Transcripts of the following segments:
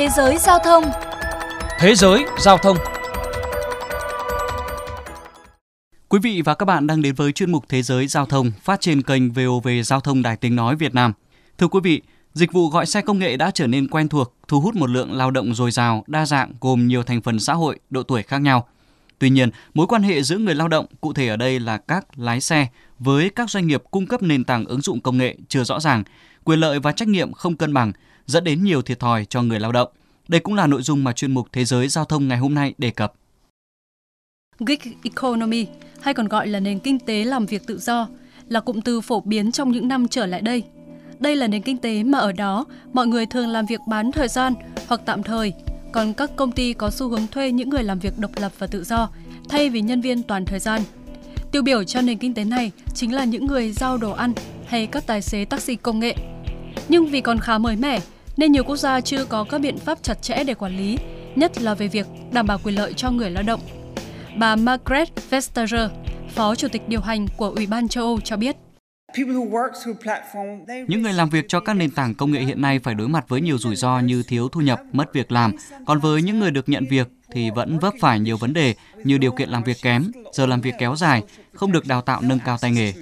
Thế giới giao thông Thế giới giao thông Quý vị và các bạn đang đến với chuyên mục Thế giới giao thông phát trên kênh VOV Giao thông Đài Tiếng Nói Việt Nam. Thưa quý vị, dịch vụ gọi xe công nghệ đã trở nên quen thuộc, thu hút một lượng lao động dồi dào, đa dạng gồm nhiều thành phần xã hội, độ tuổi khác nhau. Tuy nhiên, mối quan hệ giữa người lao động, cụ thể ở đây là các lái xe, với các doanh nghiệp cung cấp nền tảng ứng dụng công nghệ chưa rõ ràng, quyền lợi và trách nhiệm không cân bằng, dẫn đến nhiều thiệt thòi cho người lao động. Đây cũng là nội dung mà chuyên mục Thế giới Giao thông ngày hôm nay đề cập. Gig economy, hay còn gọi là nền kinh tế làm việc tự do, là cụm từ phổ biến trong những năm trở lại đây. Đây là nền kinh tế mà ở đó mọi người thường làm việc bán thời gian hoặc tạm thời, còn các công ty có xu hướng thuê những người làm việc độc lập và tự do thay vì nhân viên toàn thời gian. Tiêu biểu cho nền kinh tế này chính là những người giao đồ ăn hay các tài xế taxi công nghệ. Nhưng vì còn khá mới mẻ, nên nhiều quốc gia chưa có các biện pháp chặt chẽ để quản lý, nhất là về việc đảm bảo quyền lợi cho người lao động. Bà Margaret Vestager, Phó Chủ tịch điều hành của Ủy ban châu Âu cho biết. Những người làm việc cho các nền tảng công nghệ hiện nay phải đối mặt với nhiều rủi ro như thiếu thu nhập, mất việc làm. Còn với những người được nhận việc thì vẫn vấp phải nhiều vấn đề như điều kiện làm việc kém, giờ làm việc kéo dài, không được đào tạo nâng cao tay nghề.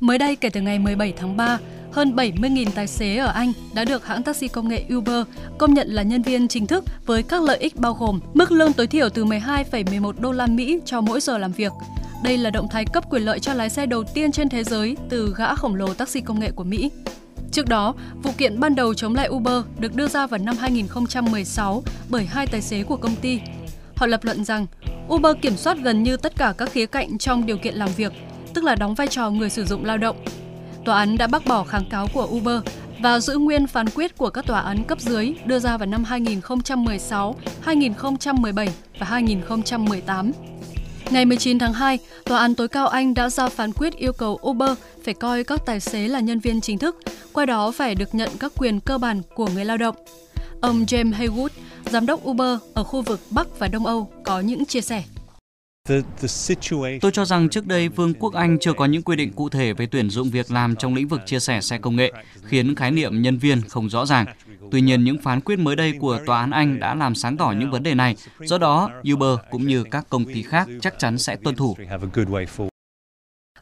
Mới đây, kể từ ngày 17 tháng 3, hơn 70.000 tài xế ở Anh đã được hãng taxi công nghệ Uber công nhận là nhân viên chính thức với các lợi ích bao gồm mức lương tối thiểu từ 12,11 đô la Mỹ cho mỗi giờ làm việc. Đây là động thái cấp quyền lợi cho lái xe đầu tiên trên thế giới từ gã khổng lồ taxi công nghệ của Mỹ. Trước đó, vụ kiện ban đầu chống lại Uber được đưa ra vào năm 2016 bởi hai tài xế của công ty. Họ lập luận rằng Uber kiểm soát gần như tất cả các khía cạnh trong điều kiện làm việc, tức là đóng vai trò người sử dụng lao động. Tòa án đã bác bỏ kháng cáo của Uber và giữ nguyên phán quyết của các tòa án cấp dưới đưa ra vào năm 2016, 2017 và 2018. Ngày 19 tháng 2, Tòa án tối cao Anh đã ra phán quyết yêu cầu Uber phải coi các tài xế là nhân viên chính thức, qua đó phải được nhận các quyền cơ bản của người lao động. Ông James Haywood, giám đốc Uber ở khu vực Bắc và Đông Âu, có những chia sẻ. Tôi cho rằng trước đây Vương quốc Anh chưa có những quy định cụ thể về tuyển dụng việc làm trong lĩnh vực chia sẻ xe công nghệ, khiến khái niệm nhân viên không rõ ràng. Tuy nhiên, những phán quyết mới đây của Tòa án Anh đã làm sáng tỏ những vấn đề này. Do đó, Uber cũng như các công ty khác chắc chắn sẽ tuân thủ.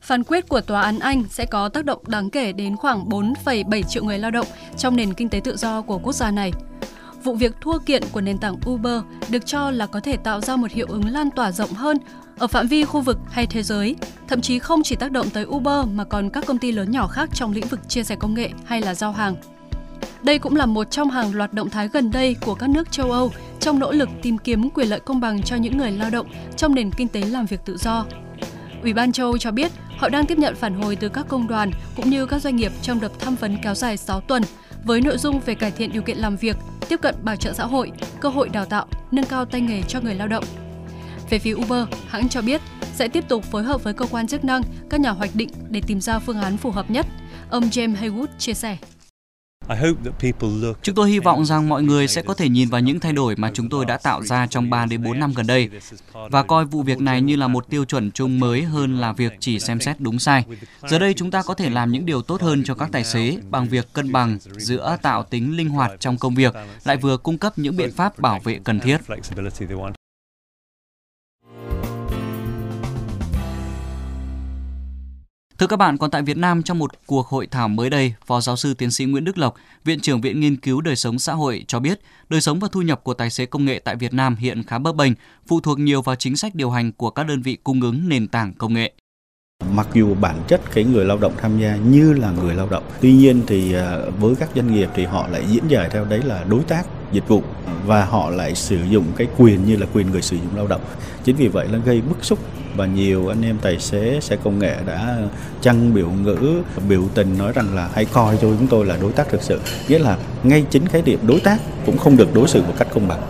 Phán quyết của Tòa án Anh sẽ có tác động đáng kể đến khoảng 4,7 triệu người lao động trong nền kinh tế tự do của quốc gia này. Vụ việc thua kiện của nền tảng Uber được cho là có thể tạo ra một hiệu ứng lan tỏa rộng hơn ở phạm vi khu vực hay thế giới, thậm chí không chỉ tác động tới Uber mà còn các công ty lớn nhỏ khác trong lĩnh vực chia sẻ công nghệ hay là giao hàng. Đây cũng là một trong hàng loạt động thái gần đây của các nước châu Âu trong nỗ lực tìm kiếm quyền lợi công bằng cho những người lao động trong nền kinh tế làm việc tự do. Ủy ban châu Âu cho biết họ đang tiếp nhận phản hồi từ các công đoàn cũng như các doanh nghiệp trong đợt tham vấn kéo dài 6 tuần với nội dung về cải thiện điều kiện làm việc, tiếp cận bảo trợ xã hội, cơ hội đào tạo, nâng cao tay nghề cho người lao động. Về phía Uber, hãng cho biết sẽ tiếp tục phối hợp với cơ quan chức năng, các nhà hoạch định để tìm ra phương án phù hợp nhất. Ông James Haywood chia sẻ. Chúng tôi hy vọng rằng mọi người sẽ có thể nhìn vào những thay đổi mà chúng tôi đã tạo ra trong 3 đến 4 năm gần đây và coi vụ việc này như là một tiêu chuẩn chung mới hơn là việc chỉ xem xét đúng sai. Giờ đây chúng ta có thể làm những điều tốt hơn cho các tài xế bằng việc cân bằng giữa tạo tính linh hoạt trong công việc lại vừa cung cấp những biện pháp bảo vệ cần thiết. Thưa các bạn, còn tại Việt Nam trong một cuộc hội thảo mới đây, Phó giáo sư tiến sĩ Nguyễn Đức Lộc, Viện trưởng Viện Nghiên cứu Đời sống xã hội cho biết, đời sống và thu nhập của tài xế công nghệ tại Việt Nam hiện khá bấp bênh, phụ thuộc nhiều vào chính sách điều hành của các đơn vị cung ứng nền tảng công nghệ. Mặc dù bản chất cái người lao động tham gia như là người lao động, tuy nhiên thì à, với các doanh nghiệp thì họ lại diễn giải theo đấy là đối tác dịch vụ và họ lại sử dụng cái quyền như là quyền người sử dụng lao động. Chính vì vậy nó gây bức xúc và nhiều anh em tài xế, xe công nghệ đã chăng biểu ngữ, biểu tình nói rằng là hãy coi cho chúng tôi là đối tác thực sự. Nghĩa là ngay chính khái niệm đối tác cũng không được đối xử một cách công bằng.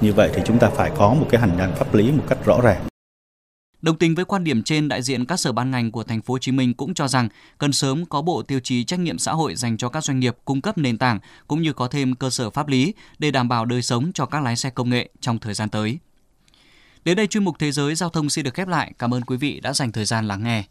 Như vậy thì chúng ta phải có một cái hành lang pháp lý một cách rõ ràng. Đồng tình với quan điểm trên, đại diện các sở ban ngành của thành phố Hồ Chí Minh cũng cho rằng cần sớm có bộ tiêu chí trách nhiệm xã hội dành cho các doanh nghiệp cung cấp nền tảng cũng như có thêm cơ sở pháp lý để đảm bảo đời sống cho các lái xe công nghệ trong thời gian tới. Đến đây chuyên mục Thế giới Giao thông xin được khép lại. Cảm ơn quý vị đã dành thời gian lắng nghe.